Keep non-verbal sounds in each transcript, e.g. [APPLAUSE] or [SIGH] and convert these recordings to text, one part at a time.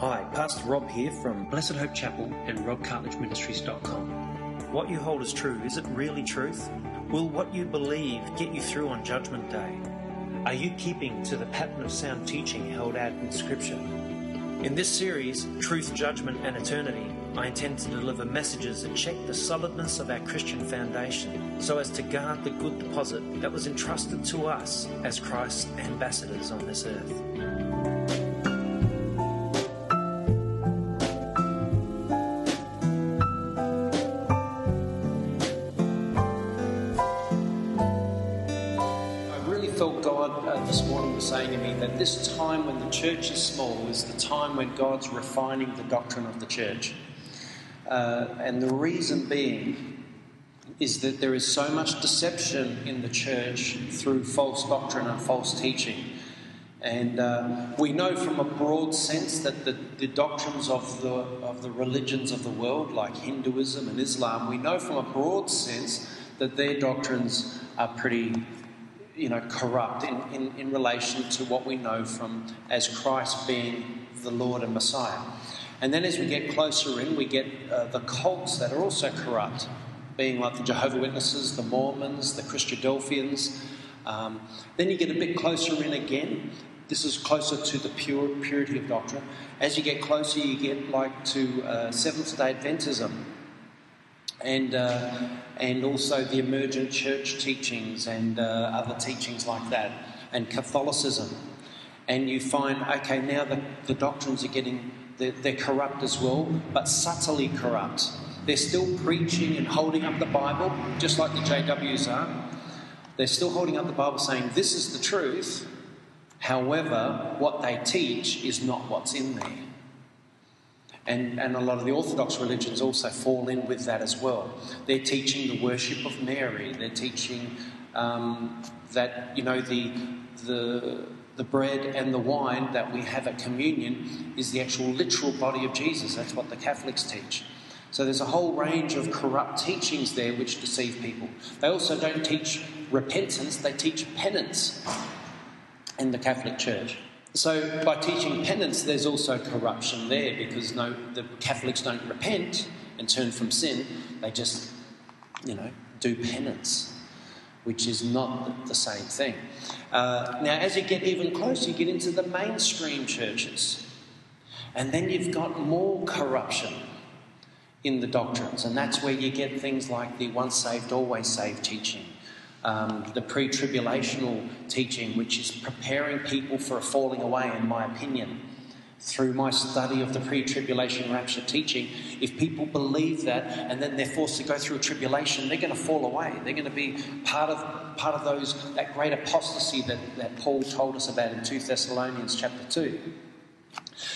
Hi, Pastor Rob here from Blessed Hope Chapel and robcartledgeministries.com. What You Hold as True. Is it really truth? Will what you believe get you through on Judgment Day? Are you keeping to the pattern of sound teaching held out in Scripture? In this series, Truth, Judgment and Eternity, I intend to deliver messages that check the solidness of our Christian foundation so as to guard the good deposit that was entrusted to us as Christ's ambassadors on this earth. Time when the church is small is the time when God's refining the doctrine of the church. Uh, and the reason being is that there is so much deception in the church through false doctrine and false teaching. And uh, we know from a broad sense that the, the doctrines of the, of the religions of the world, like Hinduism and Islam, we know from a broad sense that their doctrines are pretty you know, corrupt in, in, in relation to what we know from as Christ being the Lord and Messiah. And then as we get closer in, we get uh, the cults that are also corrupt, being like the Jehovah Witnesses, the Mormons, the Christadelphians. Um, then you get a bit closer in again. This is closer to the pure purity of doctrine. As you get closer, you get like to uh, Seventh Day Adventism, and uh, and also the emergent church teachings and uh, other teachings like that, and Catholicism. And you find, okay, now the, the doctrines are getting, they're, they're corrupt as well, but subtly corrupt. They're still preaching and holding up the Bible, just like the JWs are. They're still holding up the Bible saying, this is the truth. However, what they teach is not what's in there. And, and a lot of the Orthodox religions also fall in with that as well. They're teaching the worship of Mary. They're teaching um, that, you know, the, the, the bread and the wine that we have at communion is the actual literal body of Jesus. That's what the Catholics teach. So there's a whole range of corrupt teachings there which deceive people. They also don't teach repentance, they teach penance in the Catholic Church. So, by teaching penance, there's also corruption there because no, the Catholics don't repent and turn from sin. They just, you know, do penance, which is not the same thing. Uh, now, as you get even closer, you get into the mainstream churches, and then you've got more corruption in the doctrines, and that's where you get things like the once saved, always saved teaching um, the pre tribulational teaching, which is preparing people for a falling away, in my opinion. Through my study of the pre tribulation rapture teaching, if people believe that and then they're forced to go through a tribulation, they're going to fall away. They're going to be part of, part of those, that great apostasy that, that Paul told us about in 2 Thessalonians chapter 2.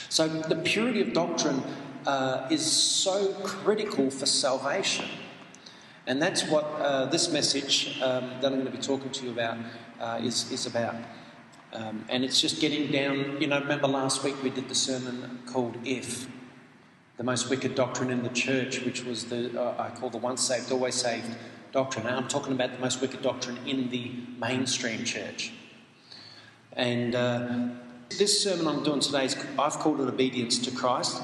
So the purity of doctrine uh, is so critical for salvation. And that's what uh, this message um, that I'm going to be talking to you about uh, is, is about. Um, and it's just getting down, you know, remember last week we did the sermon called If, the most wicked doctrine in the church, which was the, uh, I call the once saved, always saved doctrine. And I'm talking about the most wicked doctrine in the mainstream church. And uh, this sermon I'm doing today, is, I've called it Obedience to Christ.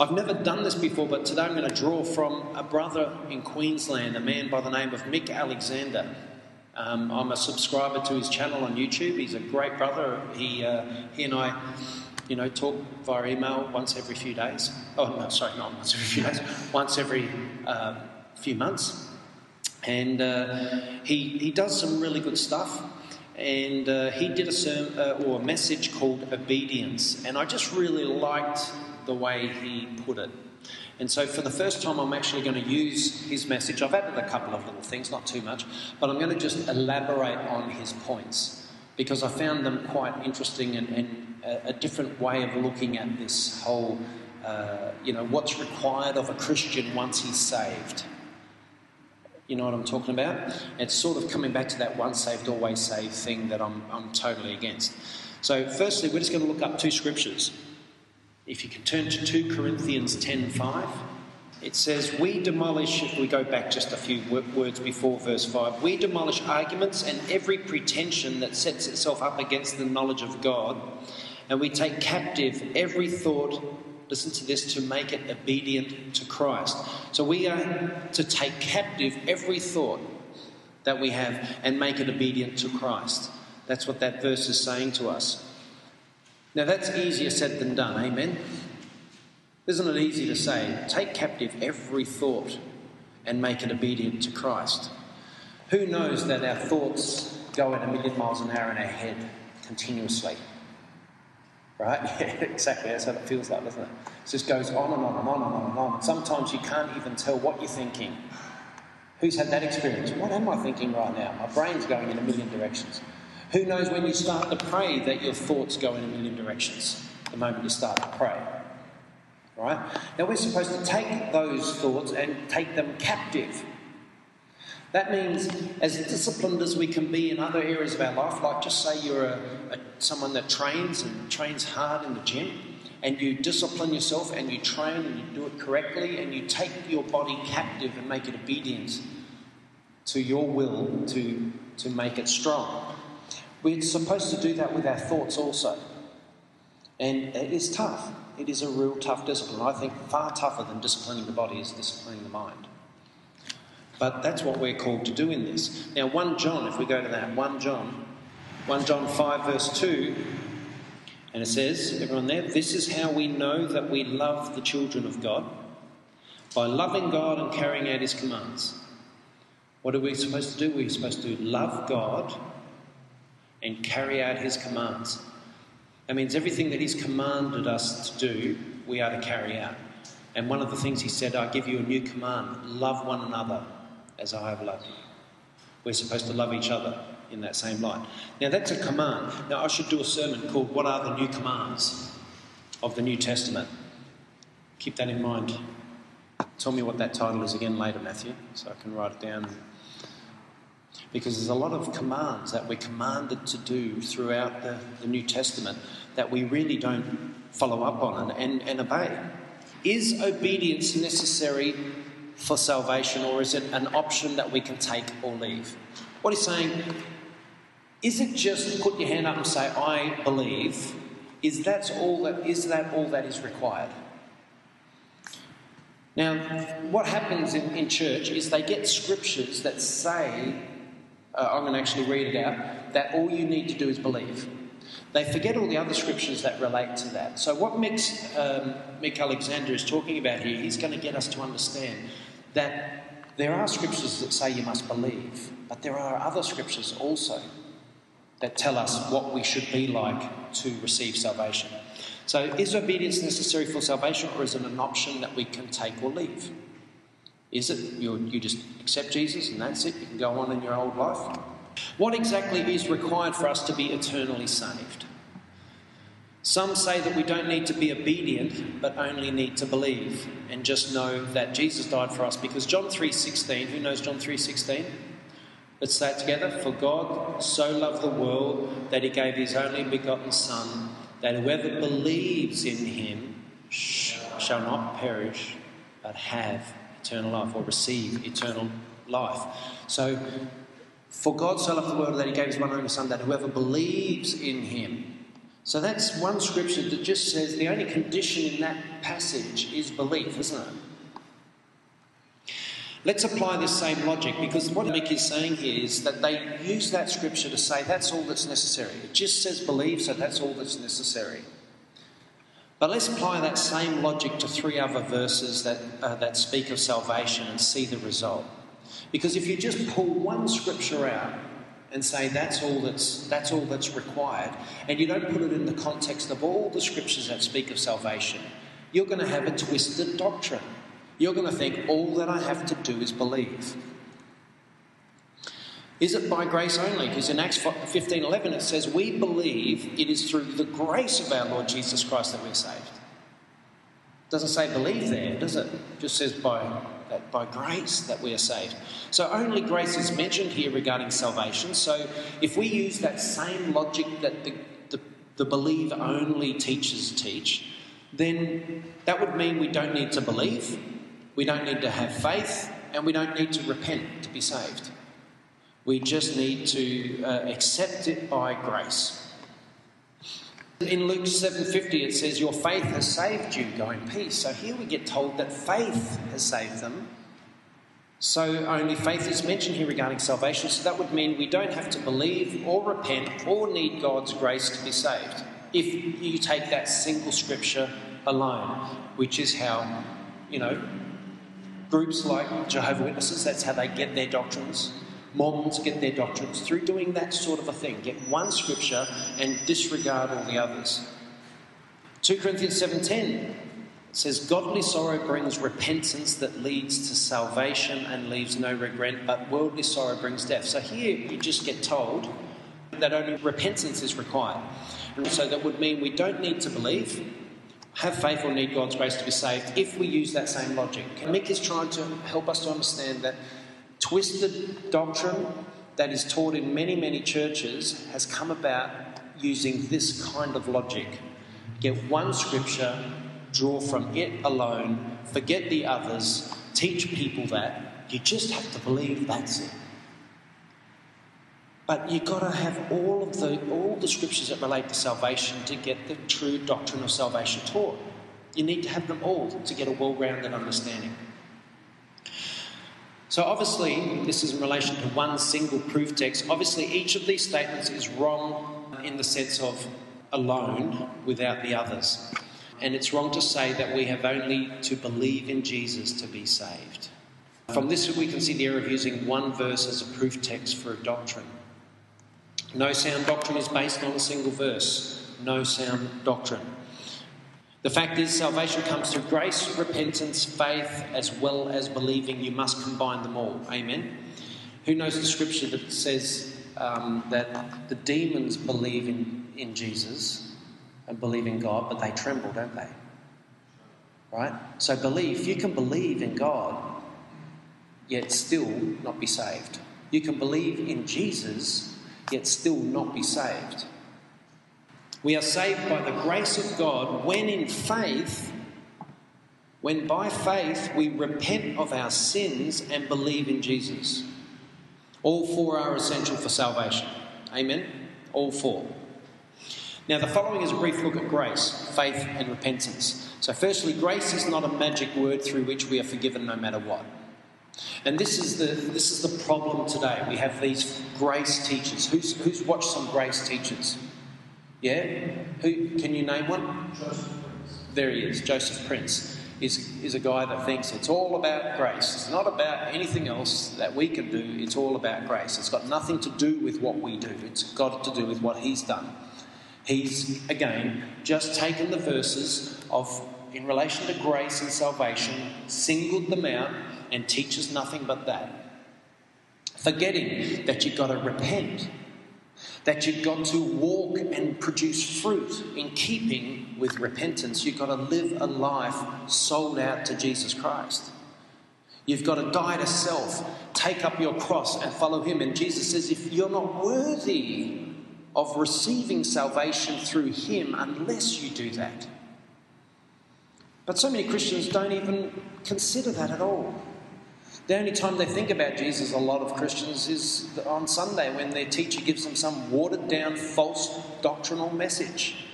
I've never done this before, but today I'm going to draw from a brother in Queensland, a man by the name of Mick Alexander. Um, I'm a subscriber to his channel on YouTube. He's a great brother. He, uh, he and I, you know, talk via email once every few days. Oh, no, sorry, not once every few days. Once every uh, few months. And uh, he, he does some really good stuff. And uh, he did a sermon uh, or a message called Obedience. And I just really liked the way he put it. And so, for the first time, I'm actually going to use his message. I've added a couple of little things, not too much, but I'm going to just elaborate on his points because I found them quite interesting and, and a, different way of looking at this whole, uh, you know, what's required of a Christian once he's saved. You know what I'm talking about? It's sort of coming back to that once saved, always saved thing that I'm, I'm totally against. So, firstly, we're just going to look up two scriptures. If you can turn to 2 Corinthians 10:5, it says, We demolish, if we go back just a few words before verse 5, we demolish arguments and every pretension that sets itself up against the knowledge of God, And we take captive every thought, listen to this, to make it obedient to Christ. So we are to take captive every thought that we have and make it obedient to Christ. That's what that verse is saying to us. Now, that's easier said than done, amen? Isn't it easy to say, take captive every thought and make it obedient to Christ? Who knows that our thoughts go at a million miles an hour in our head continuously? Right? [LAUGHS] Yeah, exactly. That's how it feels like, doesn't it? It just goes on and on and on and on and on. Sometimes you can't even tell what you're thinking. Who's had that experience? What am I thinking right now? My brain's going in a million directions. Who knows when you start to pray that your thoughts go in a million directions the moment you start to pray? Right? Now we're supposed to take those thoughts and take them captive. That means, as disciplined as we can be in other areas of our life, like just say you're a, a, someone that trains and trains hard in the gym, and you discipline yourself and you train and you do it correctly, and you take your body captive and make it obedient to your will to, to make it strong. We're supposed to do that with our thoughts also. And it is tough. It is a real tough discipline. I think far tougher than disciplining the body is disciplining the mind. But that's what we're called to do in this. Now, 1 John, if we go to that, 1 John, 1 John 5, verse 2, and it says, everyone there, this is how we know that we love the children of God by loving God and carrying out his commands. What are we supposed to do? We're supposed to love God and carry out his commands. That means everything that he's commanded us to do, we are to carry out. And one of the things he said, I give you a new command love one another as I have loved you. We're supposed to love each other in that same light. Now, that's a command. Now, I should do a sermon called What Are the New Commands of the New Testament? Keep that in mind. Tell me what that title is again later, Matthew, so I can write it down because there's a lot of commands that we're commanded to do throughout the, the New Testament that we really don't follow up on and, and, and obey. Is obedience necessary for salvation or is it an option that we can take or leave? What he's saying, is it just put your hand up and say, I believe? Is that all that is that all that is required? Now, what happens in, in church is they get scriptures that say uh, I'm going to actually read it out, that all you need to do is believe. They forget all the other scriptures that relate to that. So, what Mick, um, Mick Alexander is talking about here, he's going to get us to understand that there are scriptures that say you must believe, but there are other scriptures also that tell us what we should be like to receive salvation. So, is obedience necessary for salvation, or is it an option that we can take or leave? Is it you, you just accept Jesus and that's it? You can go on in your old life? What exactly is required for us to be eternally saved? Some say that we don't need to be obedient, but only need to believe and just know that Jesus died for us. Because John 3.16, who knows John 3.16? Let's say it together. For God so loved the world that he gave his only begotten Son, that whoever believes in him shall not perish, but have eternal life or receive eternal life. So, for God so loved the world that he gave his one only Son, that whoever believes in him. So that's one scripture that just says the only condition in that passage is belief, isn't it? Let's apply this same logic because what Mick is saying here is that they use that scripture to say that's all that's necessary. It just says believe, so that's all that's necessary. But let's apply that same logic to three other verses that, uh, that speak of salvation and see the result. Because if you just pull one scripture out and say that's all that's, that's all that's required, and you don't put it in the context of all the scriptures that speak of salvation, you're going to have a twisted doctrine. You're going to think all that I have to do is believe. Is it by grace only? Because in Acts 15:11 it says, "We believe it is through the grace of our Lord Jesus Christ that we're saved." It doesn't say believe there, does it? it just says by that by grace that we are saved. So only grace is mentioned here regarding salvation. So if we use that same logic that the, the, the believe only teachers teach, then that would mean we don't need to believe, we don't need to have faith, and we don't need to repent to be saved. We just need to uh, accept it by grace. In Luke 7:50 it says your faith has saved you, go in peace. So here we get told that faith has saved them. So only faith is mentioned here regarding salvation. So that would mean we don't have to believe or repent or need God's grace to be saved. If you take that single scripture alone, which is how, you know, groups like Jehovah Witnesses, that's how they get their doctrines. Mormons get their doctrines through doing that sort of a thing. Get one scripture and disregard all the others. 2 Corinthians 7:10 says godly sorrow brings repentance that leads to salvation and leaves no regret, but worldly sorrow brings death. So here you just get told that only repentance is required. And so that would mean we don't need to believe, have faith or need God's grace to be saved if we use that same logic. Mick is trying to help us to understand that twisted doctrine that is taught in many, many churches has come about using this kind of logic. Get one scripture, draw from it alone, forget the others, teach people that. You just have to believe that's it. But you've got to have all of the all the scriptures that relate to salvation to get the true doctrine of salvation taught. You need to have them all to get a well-rounded understanding. So obviously, this is in relation to one single proof text. Obviously, each of these statements is wrong in the sense of alone without the others. And it's wrong to say that we have only to believe in Jesus to be saved. From this, we can see the error of using one verse as a proof text for a doctrine. No sound doctrine is based on a single verse. No sound doctrine. The fact is, salvation comes through grace, repentance, faith, as well as believing. You must combine them all. Amen. Who knows the scripture that says um, that the demons believe in, in Jesus and believe in God, but they tremble, don't they? Right? So believe. You can believe in God, yet still not be saved. You can believe in Jesus yet still not be saved. We are saved by the grace of God when in faith, when by faith we repent of our sins and believe in Jesus. All four are essential for salvation. Amen? All four. Now, the following is a brief look at grace, faith, and repentance. So, firstly, grace is not a magic word through which we are forgiven no matter what. And this is the this is the problem today. We have these grace teachers. Who's who's watched some grace teachers? Yeah? Who can you name one? There he is, Joseph Prince. Is, is a guy that thinks it's all about grace. It's not about anything else that we can do, it's all about grace. It's got nothing to do with what we do, it's got to do with what he's done. He's, again, just taken the verses of in relation to grace and salvation, singled them out, and teaches nothing but that. Forgetting that you've got to repent, that you've got to walk and produce fruit in keeping with repentance. You've got to live a life sold out to Jesus Christ. You've got to die to self, take up your cross, and follow Him. And Jesus says, if you're not worthy of receiving salvation through Him unless you do that. But so many Christians don't even consider that at all. The only time they think about Jesus, a lot of Christians, is on Sunday when their teacher gives them some watered down, false doctrinal message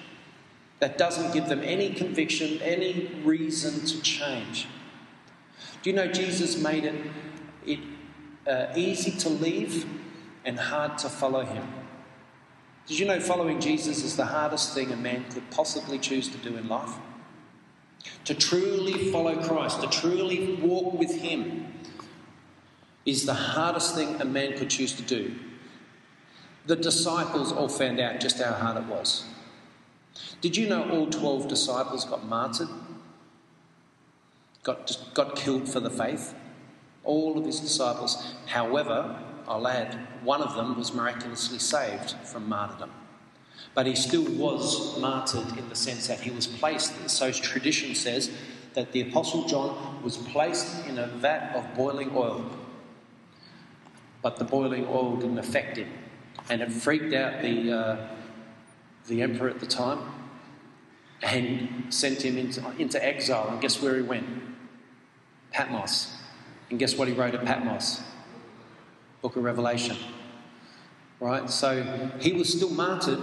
that doesn't give them any conviction, any reason to change. Do you know Jesus made it, it uh, easy to leave and hard to follow him? Did you know following Jesus is the hardest thing a man could possibly choose to do in life? To truly follow Christ, to truly walk with him, is the hardest thing a man could choose to do. The disciples all found out just how hard it was. Did you know all 12 disciples got martyred? Got, got killed for the faith? All of his disciples. However, I'll add, one of them was miraculously saved from martyrdom. But he still was martyred in the sense that he was placed, so tradition says, that the Apostle John was placed in a vat of boiling oil but the boiling oil didn't affect him. And it freaked out the, uh, the emperor at the time and sent him into, into exile. And guess where he went? Patmos. And guess what he wrote at Patmos? Book of Revelation. Right? So he was still martyred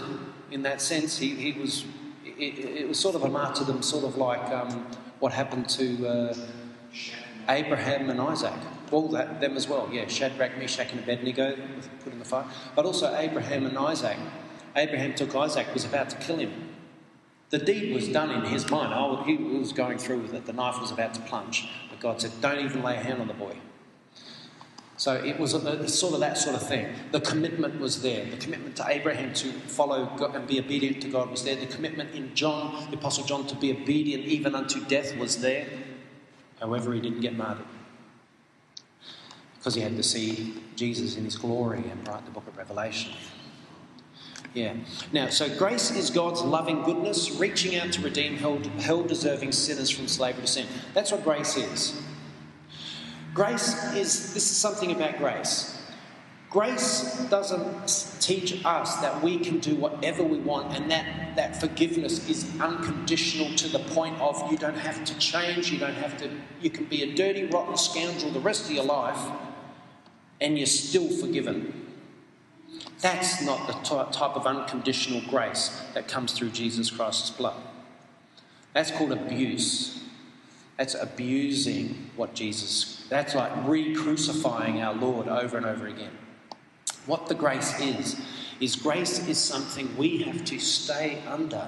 in that sense. He, he was, it, it was sort of a martyrdom, sort of like um, what happened to uh, Abraham and Isaac. all that, them as well, yeah. Shadrach, Meshach, and Abednego put in the fire. But also Abraham and Isaac. Abraham took Isaac, was about to kill him. The deed was done in his mind. Oh, he was going through with it. The knife was about to plunge. But God said, Don't even lay a hand on the boy. So it was sort of that sort of thing. The commitment was there. The commitment to Abraham to follow God and be obedient to God was there. The commitment in John, the Apostle John, to be obedient even unto death was there. However, he didn't get martyred because he had to see Jesus in his glory and write the book of Revelation. Yeah. Now, so grace is God's loving goodness, reaching out to redeem hell deserving sinners from slavery to sin. That's what grace is. Grace is, this is something about grace. Grace doesn't teach us that we can do whatever we want and that, that forgiveness is unconditional to the point of you don't have to change, you don't have to, you can be a dirty, rotten scoundrel the rest of your life and you're still forgiven. That's not the type of unconditional grace that comes through Jesus Christ's blood. That's called abuse. That's abusing what Jesus, that's like re crucifying our Lord over and over again. What the grace is, is grace is something we have to stay under.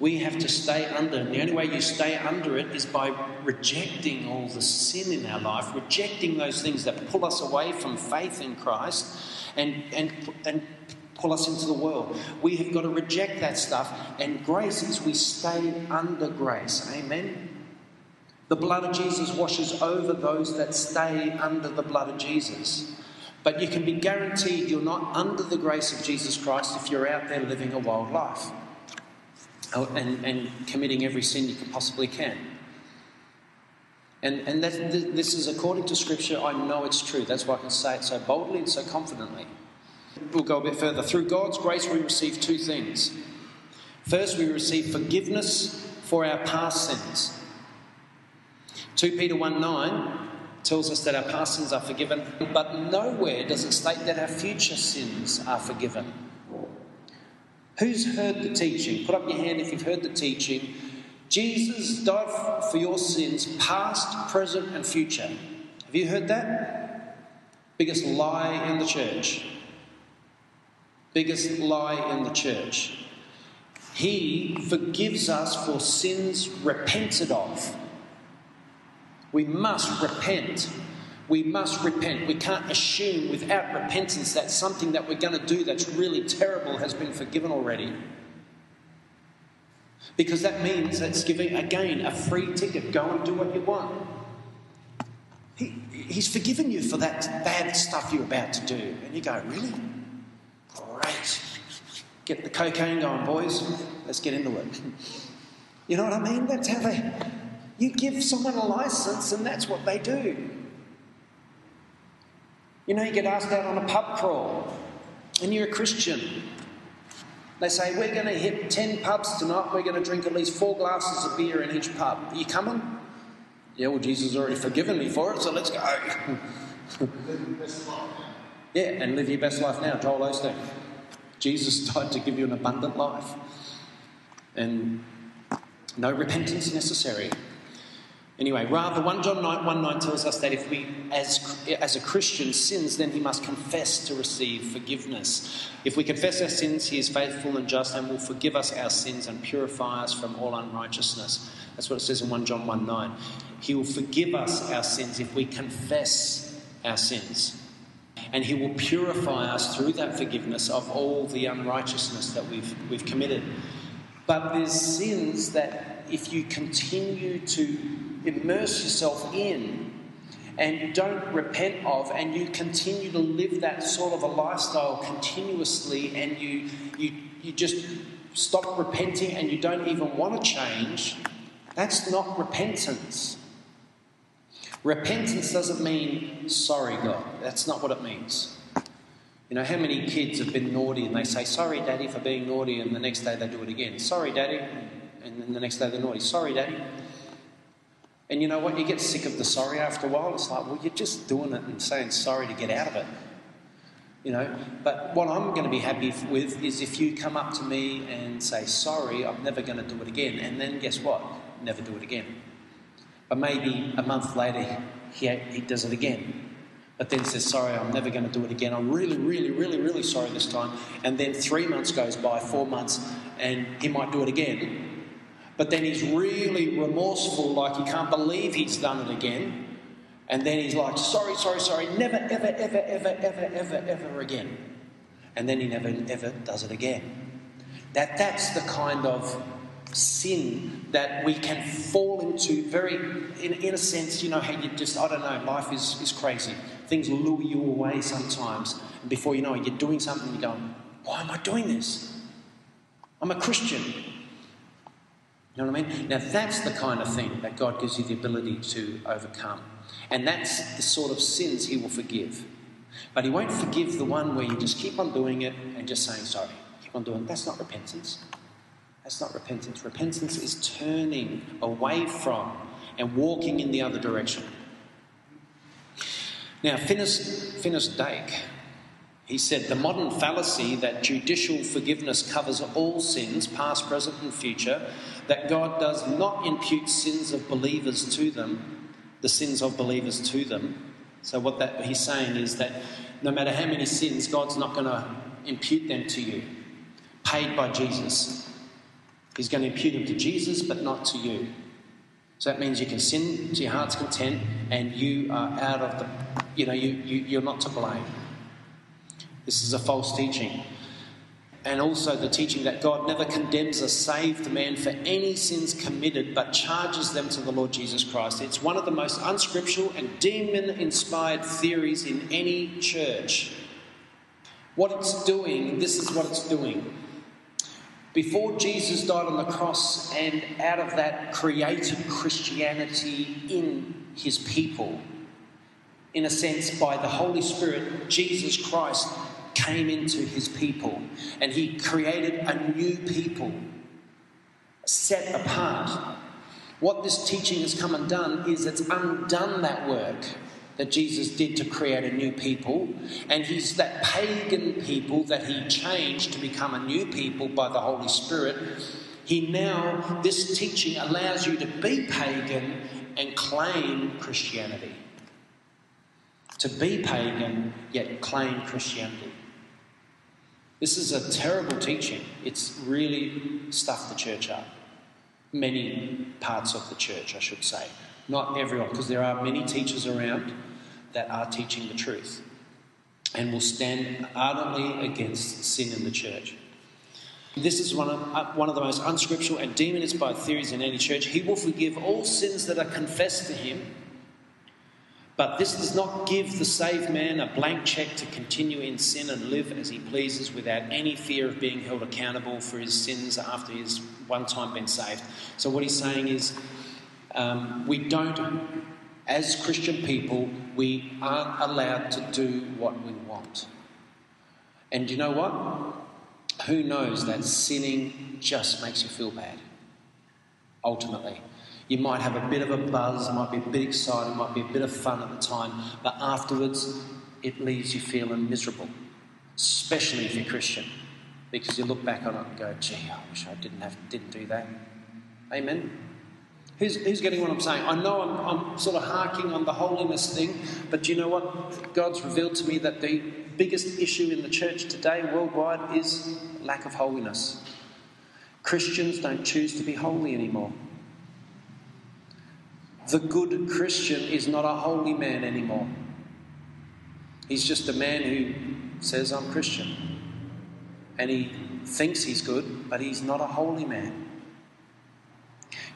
We have to stay under, and the only way you stay under it is by rejecting all the sin in our life, rejecting those things that pull us away from faith in Christ, and, and, and pull us into the world. We have got to reject that stuff, and grace is we stay under grace. Amen. The blood of Jesus washes over those that stay under the blood of Jesus. But you can be guaranteed you're not under the grace of Jesus Christ if you're out there living a wild life oh, and, and committing every sin you possibly can. And, and that, this is according to Scripture, I know it's true. That's why I can say it so boldly and so confidently. We'll go a bit further. Through God's grace, we receive two things. First, we receive forgiveness for our past sins. 2 Peter 1 9 tells us that our past sins are forgiven, but nowhere does it state that our future sins are forgiven. Who's heard the teaching? Put up your hand if you've heard the teaching Jesus died for your sins, past, present, and future. Have you heard that? Biggest lie in the church. Biggest lie in the church. He forgives us for sins repented of. We must repent. We must repent. We can't assume without repentance that something that we're going to do that's really terrible has been forgiven already. Because that means that's giving, again, a free ticket. Go and do what you want. He, he's forgiven you for that bad stuff you're about to do. And you go, Really? Great. Get the cocaine going, boys. Let's get into it. [LAUGHS] You know what I mean? That's how they. You give someone a license, and that's what they do. You know, you get asked out on a pub crawl, and you're a Christian. They say, We're going to hit 10 pubs tonight. We're going to drink at least four glasses of beer in each pub. Are you coming? Yeah, well, Jesus has already forgiven me for it, so let's go. Live the best life. Yeah, and live your best life now. Joel Osteen. Jesus [LAUGHS] died to give you an abundant life. And no repentance necessary. Anyway, rather, 1 John 9, 1 9 tells us that if we, as, as a Christian, sins, then he must confess to receive forgiveness. If we confess our sins, he is faithful and just and will forgive us our sins and purify us from all unrighteousness. That's what it says in 1 John 1 9. He will forgive us our sins if we confess our sins. And he will purify us through that forgiveness of all the unrighteousness that we've, we've committed. But there's sins that if you continue to immerse yourself in and you don't repent of, and you continue to live that sort of a lifestyle continuously, and you, you, you just stop repenting and you don't even want to change, that's not repentance. Repentance doesn't mean sorry, God. That's not what it means. You know, how many kids have been naughty and they say, sorry, daddy, for being naughty, and the next day they do it again. Sorry, daddy. And then the next day they're naughty. Sorry, daddy. And you know what? You get sick of the sorry after a while. It's like, well, you're just doing it and saying sorry to get out of it. You know, but what I'm going to be happy with is if you come up to me and say, sorry, I'm never going to do it again. And then guess what? Never do it again. But maybe a month later, he, he does it again. But then says, sorry, I'm never going to do it again. I'm really, really, really, really sorry this time. And then three months goes by, four months, and he might do it again. But then he's really remorseful, like he can't believe he's done it again. And then he's like, sorry, sorry, sorry, never, ever, ever, ever, ever, ever, ever again. And then he never, ever does it again. That, that's the kind of sin that we can fall into very, in, in a sense, you know, how you just, I don't know, life is, is crazy. Things lure you away sometimes. And before you know it, you're doing something, you're going, why am I doing this? I'm a Christian. Know what I mean? Now, that's the kind of thing that God gives you the ability to overcome. And that's the sort of sins He will forgive. But He won't forgive the one where you just keep on doing it and just saying sorry. Keep on doing it. That's not repentance. That's not repentance. Repentance is turning away from and walking in the other direction. Now, Finis Dake, he said the modern fallacy that judicial forgiveness covers all sins, past, present, and future, that God does not impute sins of believers to them, the sins of believers to them. So, what that he's saying is that no matter how many sins, God's not going to impute them to you. Paid by Jesus. He's going to impute them to Jesus, but not to you. So that means you can sin to your heart's content and you are out of the, you know, you, you, you're not to blame. This is a false teaching and also the teaching that God never condemns a saved man for any sins committed but charges them to the Lord Jesus Christ. It's one of the most unscriptural and demon inspired theories in any church. What it's doing, this is what it's doing. Before Jesus died on the cross, and out of that created Christianity in his people, in a sense, by the Holy Spirit, Jesus Christ came into his people and he created a new people set apart. What this teaching has come and done is it's undone that work that Jesus did to create a new people, and he's that pagan people that he changed to become a new people by the Holy Spirit. He now, this teaching allows you to be pagan and claim Christianity. To be pagan, yet claim Christianity. This is a terrible teaching. It's really stuffed the church up. Many parts of the church, I should say. Not everyone, because there are many teachers around that are teaching the truth and will stand ardently against sin in the church. This is one of, uh, one of the most unscriptural and demon by theories in any church. He will forgive all sins that are confessed to him but this does not give the saved man a blank check to continue in sin and live as he pleases without any fear of being held accountable for his sins after he's one time been saved. So, what he's saying is, um, we don't, as Christian people, we aren't allowed to do what we want. And you know what? Who knows that sinning just makes you feel bad, ultimately. You might have a bit of a buzz, it might be a bit exciting, it might be a bit of fun at the time, but afterwards it leaves you feeling miserable, especially if you're Christian, because you look back on it and go, gee, I wish I didn't, have, didn't do that. Amen? Who's, who's getting what I'm saying? I know I'm, I'm sort of harking on the holiness thing, but do you know what? God's revealed to me that the biggest issue in the church today worldwide is lack of holiness. Christians don't choose to be holy anymore. The good Christian is not a holy man anymore. He's just a man who says, I'm Christian. And he thinks he's good, but he's not a holy man.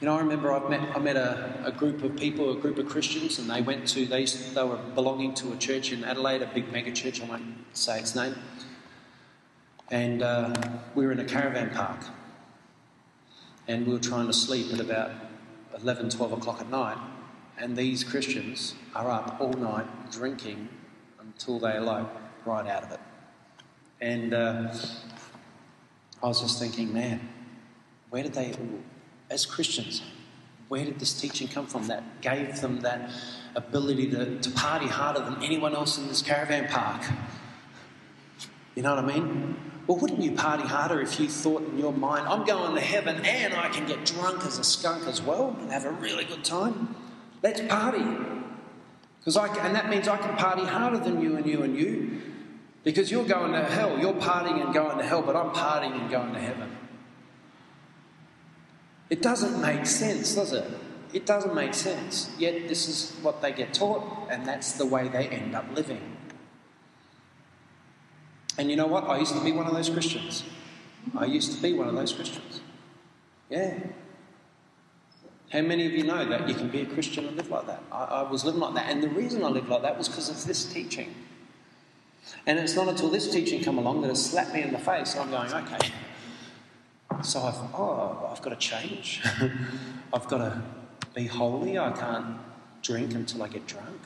You know, I remember I've met, I met a, a group of people, a group of Christians, and they went to, they, they were belonging to a church in Adelaide, a big mega church, I won't say its name. And uh, we were in a caravan park. And we were trying to sleep at about 11, 12 o'clock at night, and these Christians are up all night drinking until they elope right out of it. And uh, I was just thinking, man, where did they, as Christians, where did this teaching come from that gave them that ability to, to party harder than anyone else in this caravan park? You know what I mean? Well, wouldn't you party harder if you thought in your mind, I'm going to heaven and I can get drunk as a skunk as well and have a really good time? Let's party. Because I can, and that means I can party harder than you and you and you. Because you're going to hell. You're partying and going to hell, but I'm partying and going to heaven. It doesn't make sense, does it? It doesn't make sense. Yet this is what they get taught, and that's the way they end up living. And you know what? I used to be one of those Christians. I used to be one of those Christians. Yeah. How many of you know that you can be a Christian and live like that? I, I was living like that. And the reason I lived like that was because of this teaching. And it's not until this teaching come along that it slapped me in the face. I'm going, okay. So I thought, oh, I've got to change. [LAUGHS] I've got to be holy. I can't drink until I get drunk.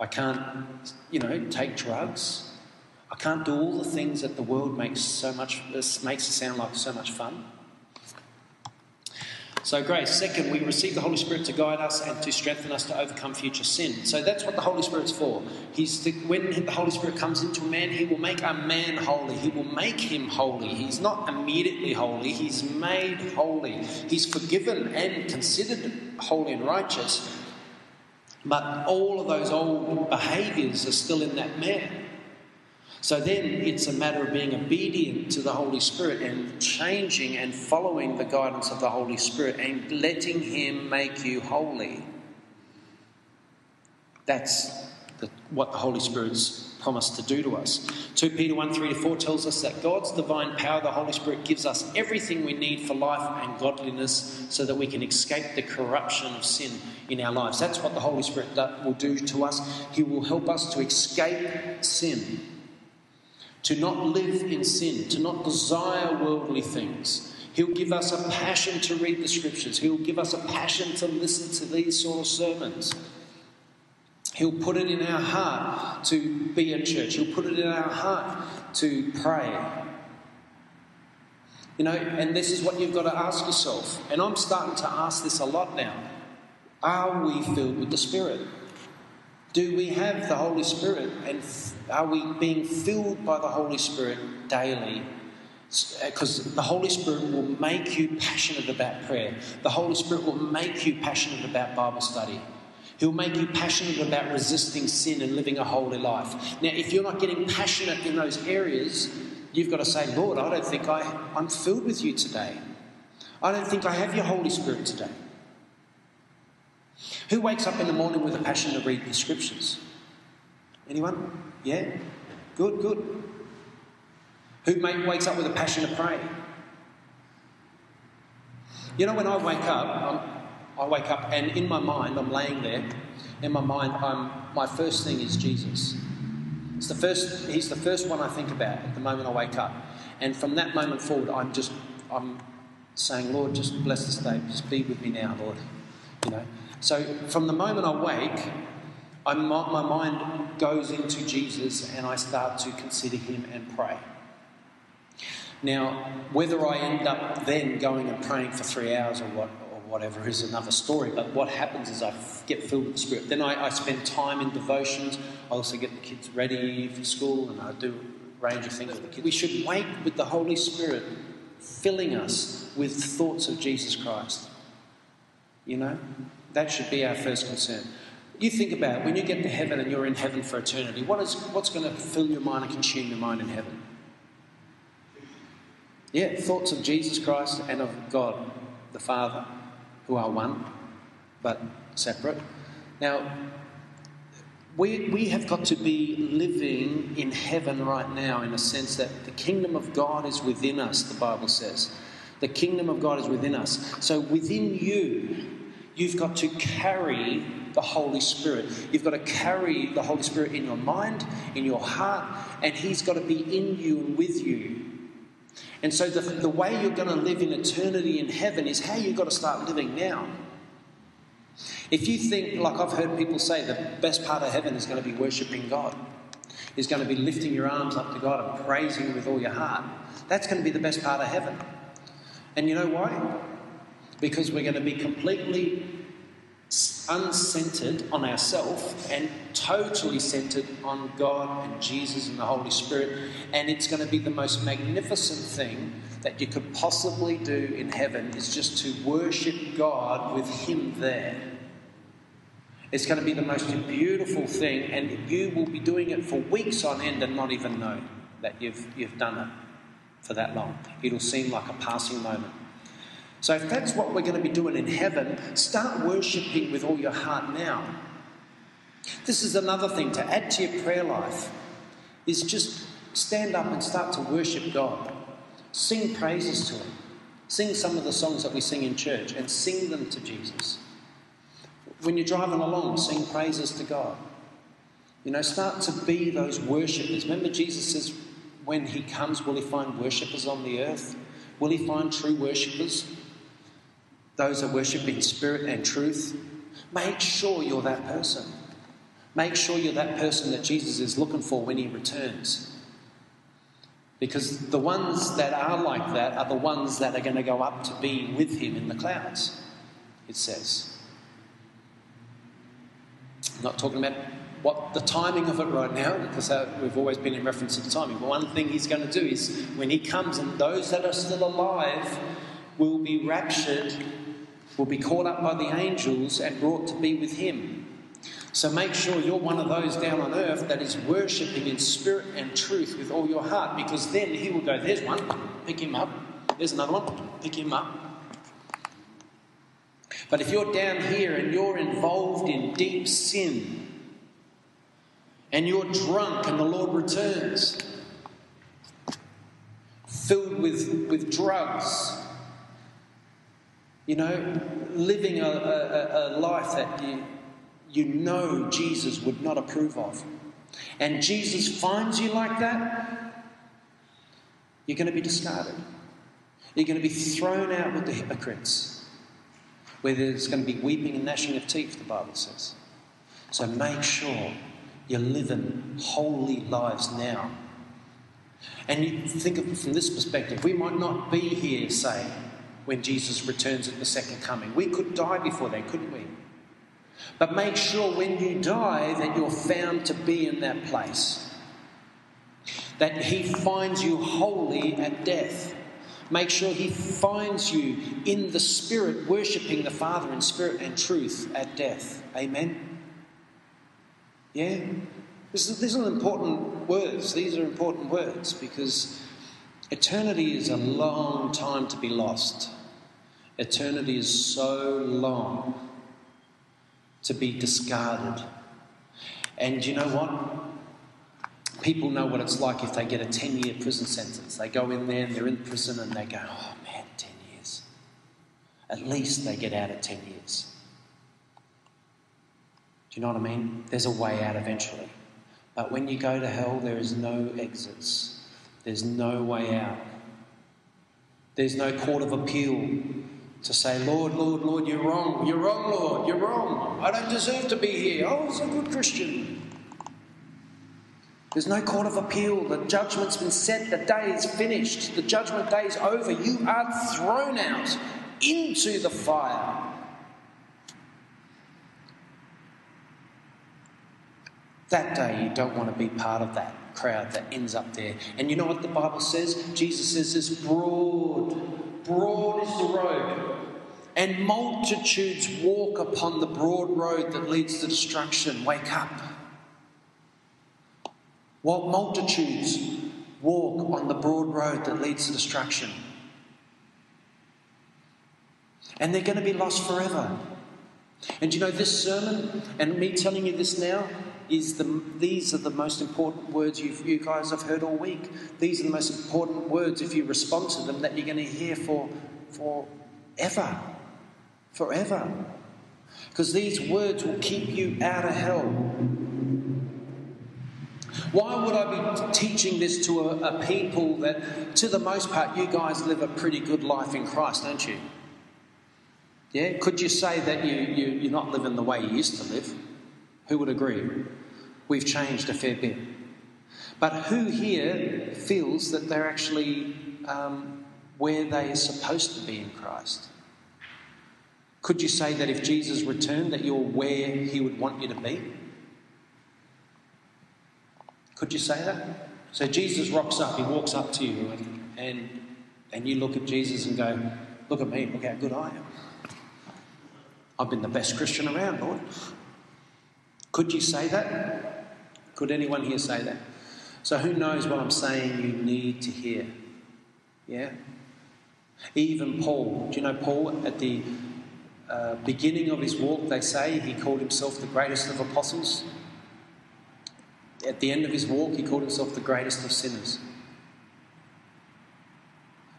I can't, you know, take drugs. I can't do all the things that the world makes so much makes it sound like so much fun. So, grace. Second, we receive the Holy Spirit to guide us and to strengthen us to overcome future sin. So, that's what the Holy Spirit's for. He's the, when the Holy Spirit comes into a man, he will make a man holy. He will make him holy. He's not immediately holy, he's made holy. He's forgiven and considered holy and righteous. But all of those old behaviours are still in that man. So then it's a matter of being obedient to the Holy Spirit and changing and following the guidance of the Holy Spirit and letting Him make you holy. That's the, what the Holy Spirit's promised to do to us. 2 Peter 1 3 to 4 tells us that God's divine power, the Holy Spirit, gives us everything we need for life and godliness so that we can escape the corruption of sin in our lives. That's what the Holy Spirit will do to us. He will help us to escape sin to not live in sin, to not desire worldly things. He'll give us a passion to read the scriptures. He'll give us a passion to listen to these sort of sermons. He'll put it in our heart to be at church. He'll put it in our heart to pray. You know, and this is what you've got to ask yourself. And I'm starting to ask this a lot now. Are we filled with the Spirit? Do we have the Holy Spirit and are we being filled by the Holy Spirit daily? Because eh, the Holy Spirit will make you passionate about prayer. The Holy Spirit will make you passionate about Bible study. He'll make you passionate about resisting sin and living a holy life. Now, if you're not getting passionate in those areas, you've got to say, Lord, I don't think I, I'm filled with you today. I don't think I have your Holy Spirit today. Who wakes up in the morning with a passion to read the scriptures? Anyone? Yeah? Good, good. Who wakes up with a passion to pray? You know, when I wake up, I'm, i wake up and in my mind, I'm laying there. In my mind, I'm, my first thing is Jesus. It's the first, he's the first one I think about at the moment I wake up. And from that moment forward, I'm just, I'm saying, Lord, just bless this day. Just be with me now, Lord. You know, so from the moment I wake, I'm, my mind goes into Jesus and I start to consider him and pray. Now, whether I end up then going and praying for three hours or what or whatever is another story. But what happens is I get filled with the Spirit. Then I, I spend time in devotions. I also get the kids ready for school and I do a range of things with the kids. We should wake with the Holy Spirit filling us with thoughts of Jesus Christ. You know? That should be our first concern. You think about when you get to heaven and you're in heaven for eternity, what is, what's going to fill your mind and consume your mind in heaven? Yeah, thoughts of Jesus Christ and of God the Father, who are one, but separate. Now, we, we have got to be living in heaven right now in a sense that the kingdom of God is within us, the Bible says. The kingdom of God is within us. So within you, You've got to carry the Holy Spirit. You've got to carry the Holy Spirit in your mind, in your heart, and He's got to be in you and with you. And so, the, the way you're going to live in eternity in heaven is how you've got to start living now. If you think, like I've heard people say, the best part of heaven is going to be worshipping God, is going to be lifting your arms up to God and praising Him with all your heart, that's going to be the best part of heaven. And you know why? Because we're going to be completely uncentered on ourselves and totally centered on God and Jesus and the Holy Spirit. And it's going to be the most magnificent thing that you could possibly do in heaven is just to worship God with Him there. It's going to be the most beautiful thing, and you will be doing it for weeks on end and not even know that you've, you've done it for that long. It'll seem like a passing moment. So, if that's what we're going to be doing in heaven, start worshipping with all your heart now. This is another thing to add to your prayer life is just stand up and start to worship God. Sing praises to Him. Sing some of the songs that we sing in church and sing them to Jesus. When you're driving along, sing praises to God. You know, start to be those worshippers. Remember, Jesus says, when He comes, will He find worshippers on the earth? Will He find true worshippers? Those that worship in spirit and truth, make sure you're that person. Make sure you're that person that Jesus is looking for when he returns. Because the ones that are like that are the ones that are going to go up to be with him in the clouds, it says. I'm not talking about what the timing of it right now, because uh, we've always been in reference to the timing. But one thing he's going to do is when he comes and those that are still alive will be raptured will be caught up by the angels and brought to be with him. So make sure you're one of those down on earth that is worshipping in spirit and truth with all your heart, because then he will go, There's one, pick him up. There's another one, pick him up. But if you're down here and you're involved in deep sin, and you're drunk and the Lord returns, filled with, with drugs, you know, living a, a, a life that you, you know Jesus would not approve of. And Jesus finds you like that, you're going to be discarded. You're going to be thrown out with the hypocrites, where there's going to be weeping and gnashing of teeth, the Bible says. So make sure you're living holy lives now. And you think of it from this perspective, we might not be here, say, when Jesus returns at the second coming. We could die before then, couldn't we? But make sure when you die that you're found to be in that place. That He finds you holy at death. Make sure He finds you in the Spirit, worshipping the Father in spirit and truth at death. Amen? Yeah? these are important words. These are important words because eternity is a long time to be lost. Eternity is so long to be discarded. And you know what? People know what it's like if they get a 10 year prison sentence. They go in there and they're in prison and they go, oh man, 10 years. At least they get out at 10 years. Do you know what I mean? There's a way out eventually. But when you go to hell, there is no exits, there's no way out. There's no court of appeal to say, Lord, Lord, Lord, you're wrong. You're wrong, Lord. You're wrong. I don't deserve to be here. Oh, I was a good Christian. There's no court of appeal. The judgment's been set. The day is finished. The judgment day is over. You are thrown out into the fire. That day, you don't want to be part of that crowd that ends up there. And you know what the Bible says? Jesus says this broad Broad is the road, and multitudes walk upon the broad road that leads to destruction. Wake up. What multitudes walk on the broad road that leads to destruction. And they're going to be lost forever. And you know, this sermon, and me telling you this now, is the, these are the most important words you you guys have heard all week. These are the most important words, if you respond to them, that you're going to hear for forever. Forever. Because these words will keep you out of hell. Why would I be teaching this to a, a people that, to the most part, you guys live a pretty good life in Christ, don't you? Yeah? Could you say that you, you, you're not living the way you used to live? Who would agree? We've changed a fair bit. But who here feels that they're actually um, where they are supposed to be in Christ? Could you say that if Jesus returned, that you're where he would want you to be? Could you say that? So Jesus rocks up, he walks up to you, and, and you look at Jesus and go, Look at me, look how good I am. I've been the best Christian around, Lord. Could you say that? Could anyone here say that? So, who knows what I'm saying you need to hear? Yeah? Even Paul, do you know Paul at the uh, beginning of his walk, they say he called himself the greatest of apostles. At the end of his walk, he called himself the greatest of sinners.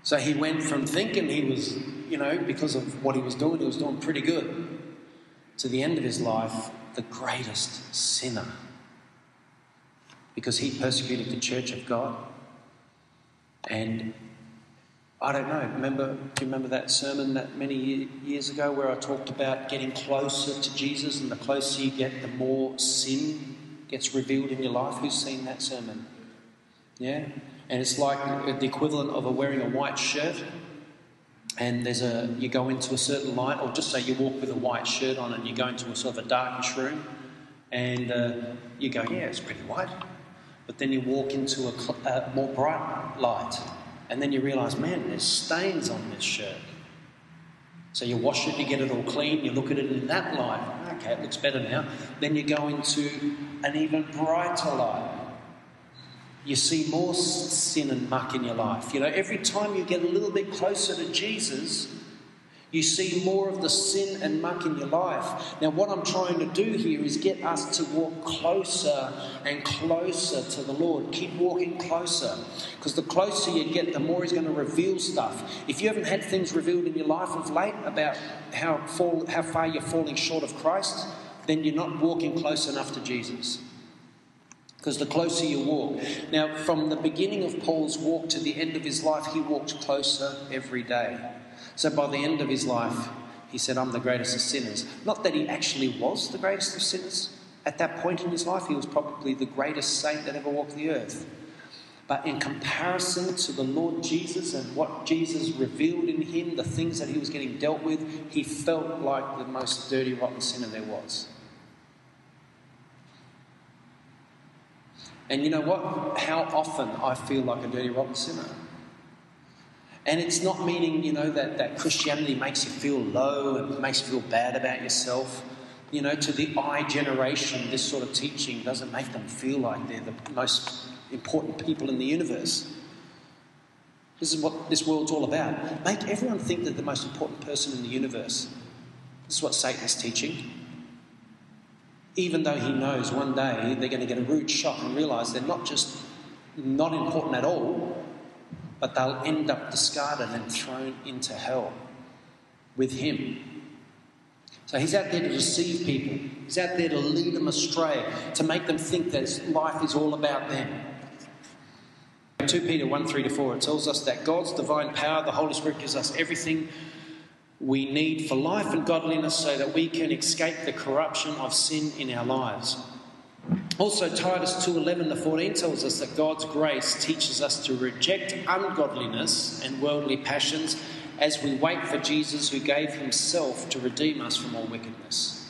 So he went from thinking he was, you know, because of what he was doing, he was doing pretty good, to the end of his life, the greatest sinner. Because he persecuted the church of God. And I don't know, remember, do you remember that sermon that many years ago where I talked about getting closer to Jesus and the closer you get, the more sin gets revealed in your life? Who's seen that sermon? Yeah? And it's like the equivalent of a wearing a white shirt and there's a you go into a certain light, or just say you walk with a white shirt on and you go into a sort of a darkish room, and uh, you go, yeah, it's pretty white. But then you walk into a, cl- more bright light, and then you realise, man, there's stains on this shirt. So you wash it, you get it all clean, you look at it in that light. Okay, it looks better now. Then you go into an even brighter light. You see more sin and muck in your life. You know, every time you get a little bit closer to Jesus, you see more of the sin and muck in your life. Now, what I'm trying to do here is get us to walk closer and closer to the Lord. Keep walking closer. Because the closer you get, the more He's going to reveal stuff. If you haven't had things revealed in your life of late about how, fall, how far you're falling short of Christ, then you're not walking close enough to Jesus. Because the closer you walk. Now, from the beginning of Paul's walk to the end of his life, he walked closer every day. So by the end of his life, he said, I'm the greatest of sinners. Not that he actually was the greatest of sinners. At that point in his life, he was probably the greatest saint that ever walked the earth. But in comparison to the Lord Jesus and what Jesus revealed in him, the things that he was getting dealt with, he felt like the most dirty, rotten sinner there was. And you know what? How often I feel like a dirty, rotten sinner. And it's not meaning, you know, that, that Christianity makes you feel low and makes you feel bad about yourself. You know, to the I generation, this sort of teaching doesn't make them feel like they're the most important people in the universe. This is what this world's all about. Make everyone think they're the most important person in the universe. This is what Satan's teaching. Even though he knows one day they're going to get a rude shock and realize they're not just not important at all, but they'll end up discarded and thrown into hell with him. So he's out there to deceive people. He's out there to lead them astray, to make them think that life is all about them. 2 Peter 1 3 to 4, it tells us that God's divine power, the Holy Spirit, gives us everything we need for life and godliness so that we can escape the corruption of sin in our lives. Also, Titus 2:11 to 14 tells us that God's grace teaches us to reject ungodliness and worldly passions as we wait for Jesus who gave himself to redeem us from all wickedness.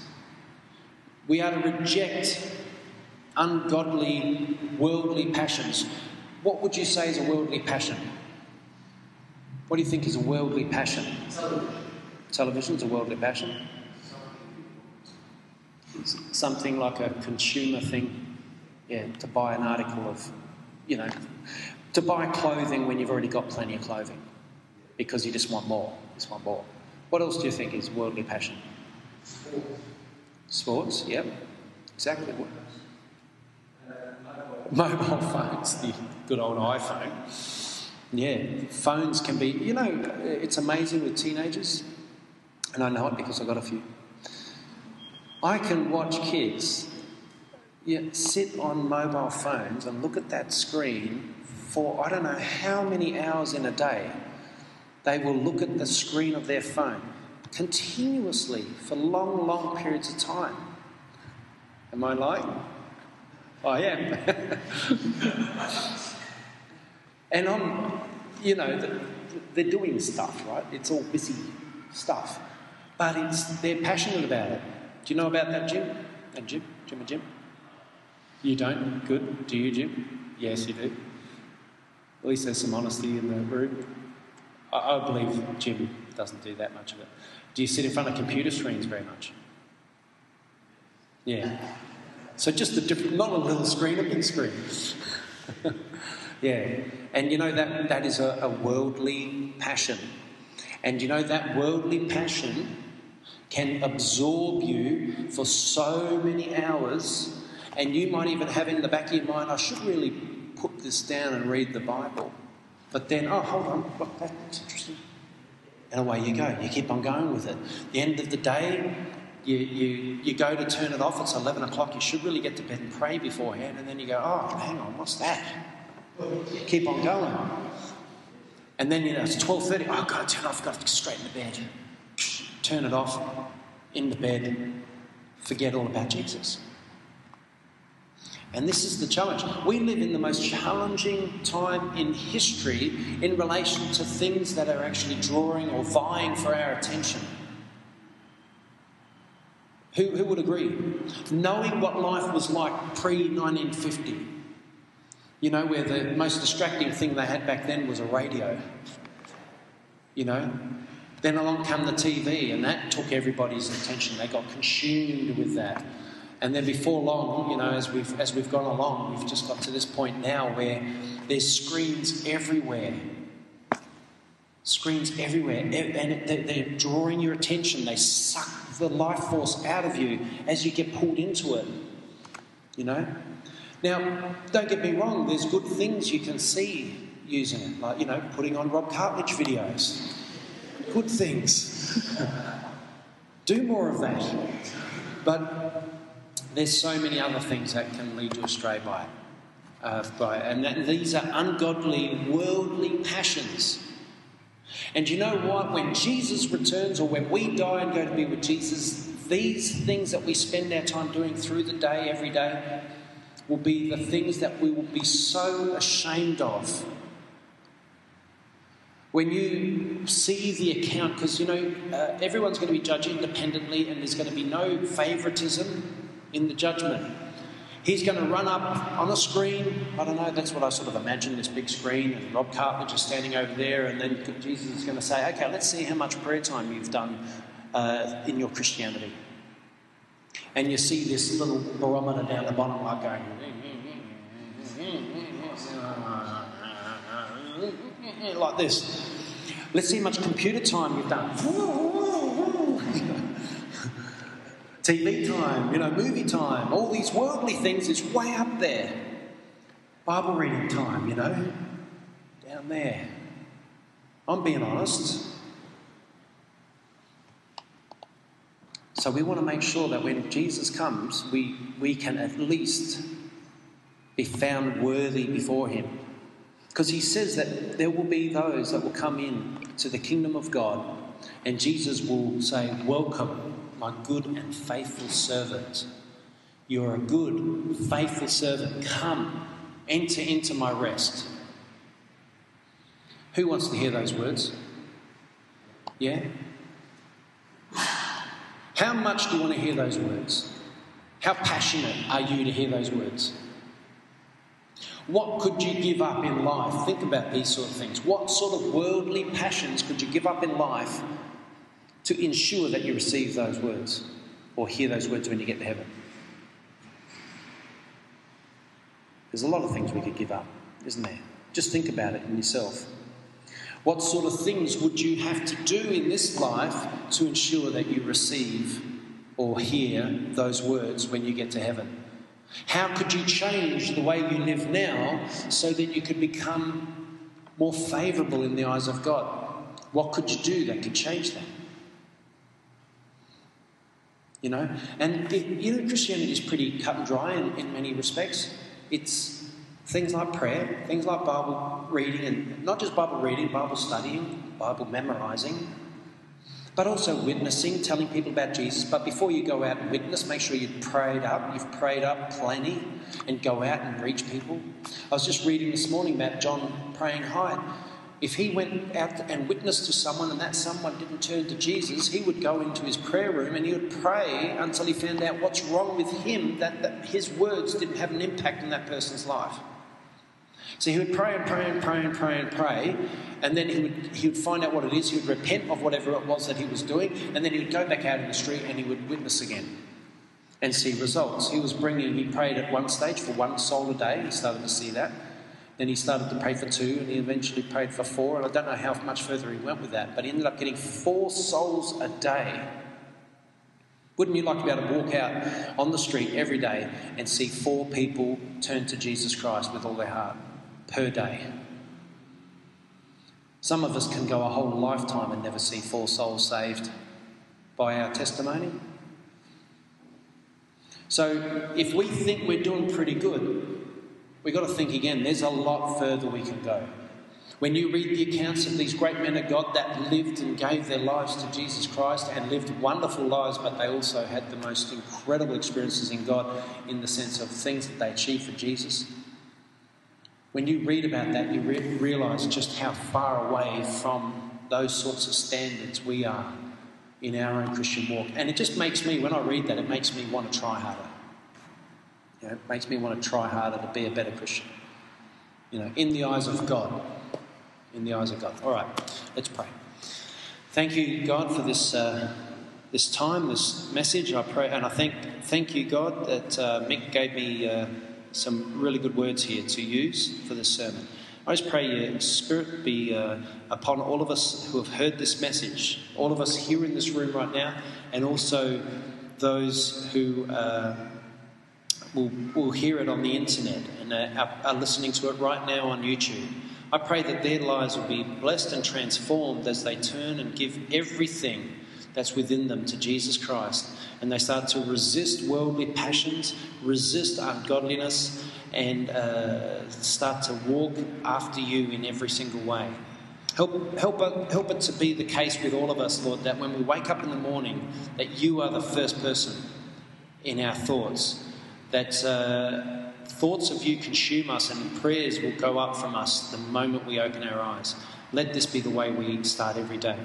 We are to reject ungodly worldly passions. What would you say is a worldly passion? What do you think is a worldly passion? Television is a worldly passion something like a consumer thing, yeah, to buy an article of, you know, to buy clothing when you've already got plenty of clothing because you just want more, just want more. What else do you think is worldly passion? Sports, yep, exactly. Mobile [LAUGHS] phones, the good old iPhone. Yeah, phones can be, you know, it's amazing with teenagers, and I know it because I've got a few. I can watch kids sit on mobile phones and look at that screen for I don't know how many hours in a day. They will look at the screen of their phone continuously for long, long periods of time. Am I lying? I am. [LAUGHS] and I'm, you know, they're doing stuff, right? It's all busy stuff. But it's, they're passionate about it. Do you know about that, Jim? And Jim? Jim and Jim? You don't? Good. Do you, Jim? Yes, you do. At least there's some honesty in the room. I, I believe Jim doesn't do that much of it. Do you sit in front of computer screens very much? Yeah. So just a different, not a little screen, a big screen. [LAUGHS] yeah. And you know that that is a, a worldly passion. And you know that worldly passion can absorb you for so many hours, and you might even have in the back of your mind, I should really put this down and read the Bible. But then, oh, hold on, look, that's interesting. And away you go. You keep on going with it. The end of the day, you, you, you go to turn it off, it's 11 o'clock, you should really get to bed and pray beforehand, and then you go, oh, hang on, what's that? Keep on going. And then, you know, it's 12.30, oh, I've got to turn off, I've got to get straight into bed. Turn it off, in the bed, forget all about Jesus. And this is the challenge. We live in the most challenging time in history in relation to things that are actually drawing or vying for our attention. Who, who would agree? Knowing what life was like pre 1950, you know, where the most distracting thing they had back then was a radio. You know? Then along come the TV, and that took everybody's attention. They got consumed with that. And then before long, you know, as we've, as we've gone along, we've just got to this point now where there's screens everywhere. Screens everywhere. And they're drawing your attention. They suck the life force out of you as you get pulled into it. You know? Now, don't get me wrong, there's good things you can see using it, like, you know, putting on Rob Cartledge videos. Good things. Do more of that. But there's so many other things that can lead you astray by it. Uh, by, and that, these are ungodly, worldly passions. And you know what? When Jesus returns, or when we die and go to be with Jesus, these things that we spend our time doing through the day, every day, will be the things that we will be so ashamed of. When you see the account, because you know, uh, everyone's going to be judged independently and there's going to be no favoritism in the judgment. He's going to run up on a screen. I don't know, that's what I sort of imagine this big screen, and Rob Cartledge is standing over there, and then Jesus is going to say, Okay, let's see how much prayer time you've done uh, in your Christianity. And you see this little barometer down the bottom, like going, like this. Let's see how much computer time you've done. [LAUGHS] TV time, you know, movie time, all these worldly things is way up there. Bible reading time, you know, down there. I'm being honest. So we want to make sure that when Jesus comes, we, we can at least be found worthy before him. Because he says that there will be those that will come in to the kingdom of God, and Jesus will say, Welcome, my good and faithful servant. You are a good, faithful servant. Come, enter into my rest. Who wants to hear those words? Yeah? How much do you want to hear those words? How passionate are you to hear those words? What could you give up in life? Think about these sort of things. What sort of worldly passions could you give up in life to ensure that you receive those words or hear those words when you get to heaven. There's a lot of things we could give up, isn't there? Just think about it in yourself. What sort of things would you have to do in this life to ensure that you receive or hear those words when you get to heaven? How could you change the way you live now so that you could become more favourable in the eyes of God? What could you do that could change that? You know, and it, you know, Christianity is pretty cut and dry in, in many respects. It's things like prayer, things like Bible reading, and not just Bible reading, Bible studying, Bible memorizing, but also witnessing, telling people about Jesus. But before you go out and witness, make sure you've prayed up, you've prayed up plenty, and go out and reach people. I was just reading this morning about John Praying Hyde. If he went out and witnessed to someone and that someone didn't turn to Jesus, he would go into his prayer room and he would pray until he found out what's wrong with him, that, that his words didn't have an impact on that person's life. So he would pray and pray and pray and pray and pray, and then he would, he would find out what it is, he would repent of whatever it was that he was doing, and then he would go back out in the street and he would witness again and see results. He was bringing, he prayed at one stage for one soul a day, he started to see that. Then he started to pray for two, and he eventually prayed for four. And I don't know how much further he went with that, but he ended up getting four souls a day. Wouldn't you like to be able to walk out on the street every day and see four people turn to Jesus Christ with all their heart per day? Some of us can go a whole lifetime and never see four souls saved by our testimony. So, if we think we're doing pretty good, We've got to think again, there's a lot further we can go. When you read the accounts of these great men of God that lived and gave their lives to Jesus Christ and lived wonderful lives, but they also had the most incredible experiences in God in the sense of things that they achieved for Jesus. When you read about that, you re- realize just how far away from those sorts of standards we are in our own Christian walk. And it just makes me, when I read that, it makes me want to try harder. You know, it makes me want to try harder to be a better Christian. You know, in the eyes of God. In the eyes of God. All right, let's pray. Thank you, God, for this. Uh, this time, this message, I pray, and I thank thank you, God, that uh, Mick gave me uh, some really good words here to use for this sermon. I just pray your Spirit be uh, upon all of us who have heard this message, all of us here in this room right now, and also those who uh, will, will hear it on the internet and are, are listening to it right now on YouTube. I pray that their lives will be blessed and transformed as they turn and give everything that's within them to Jesus Christ. And they start to resist worldly passions, resist ungodliness, and uh, start to walk after you in every single way. Help, help, help it to be the case with all of us, Lord, that when we wake up in the morning, that you are the first person in our thoughts that uh, thoughts of you consume us and prayers will go up from us the moment we open our eyes. Let this be the way we start every day.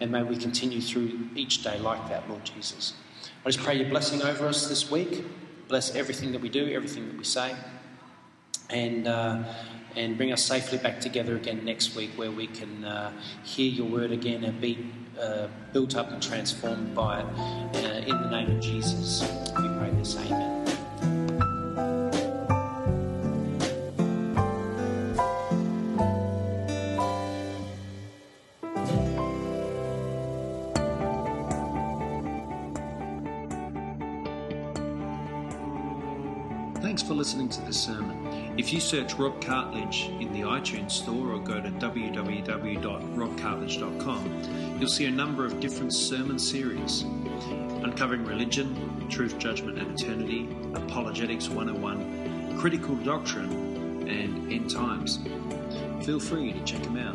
And may we continue through each day like that, Lord Jesus. I just pray your blessing over us this week. Bless everything that we do, everything that we say. And, uh, and bring us safely back together again next week where we can uh, hear your word again and be uh, built up and transformed by it. Uh, in the name of Jesus, we pray this. Amen. Listening to this sermon. If you search Rob Cartledge in the iTunes store or go to www.robcartledge.com, you'll see a number of different sermon series uncovering religion, truth, judgment, and eternity, apologetics 101, critical doctrine, and end times. Feel free to check them out.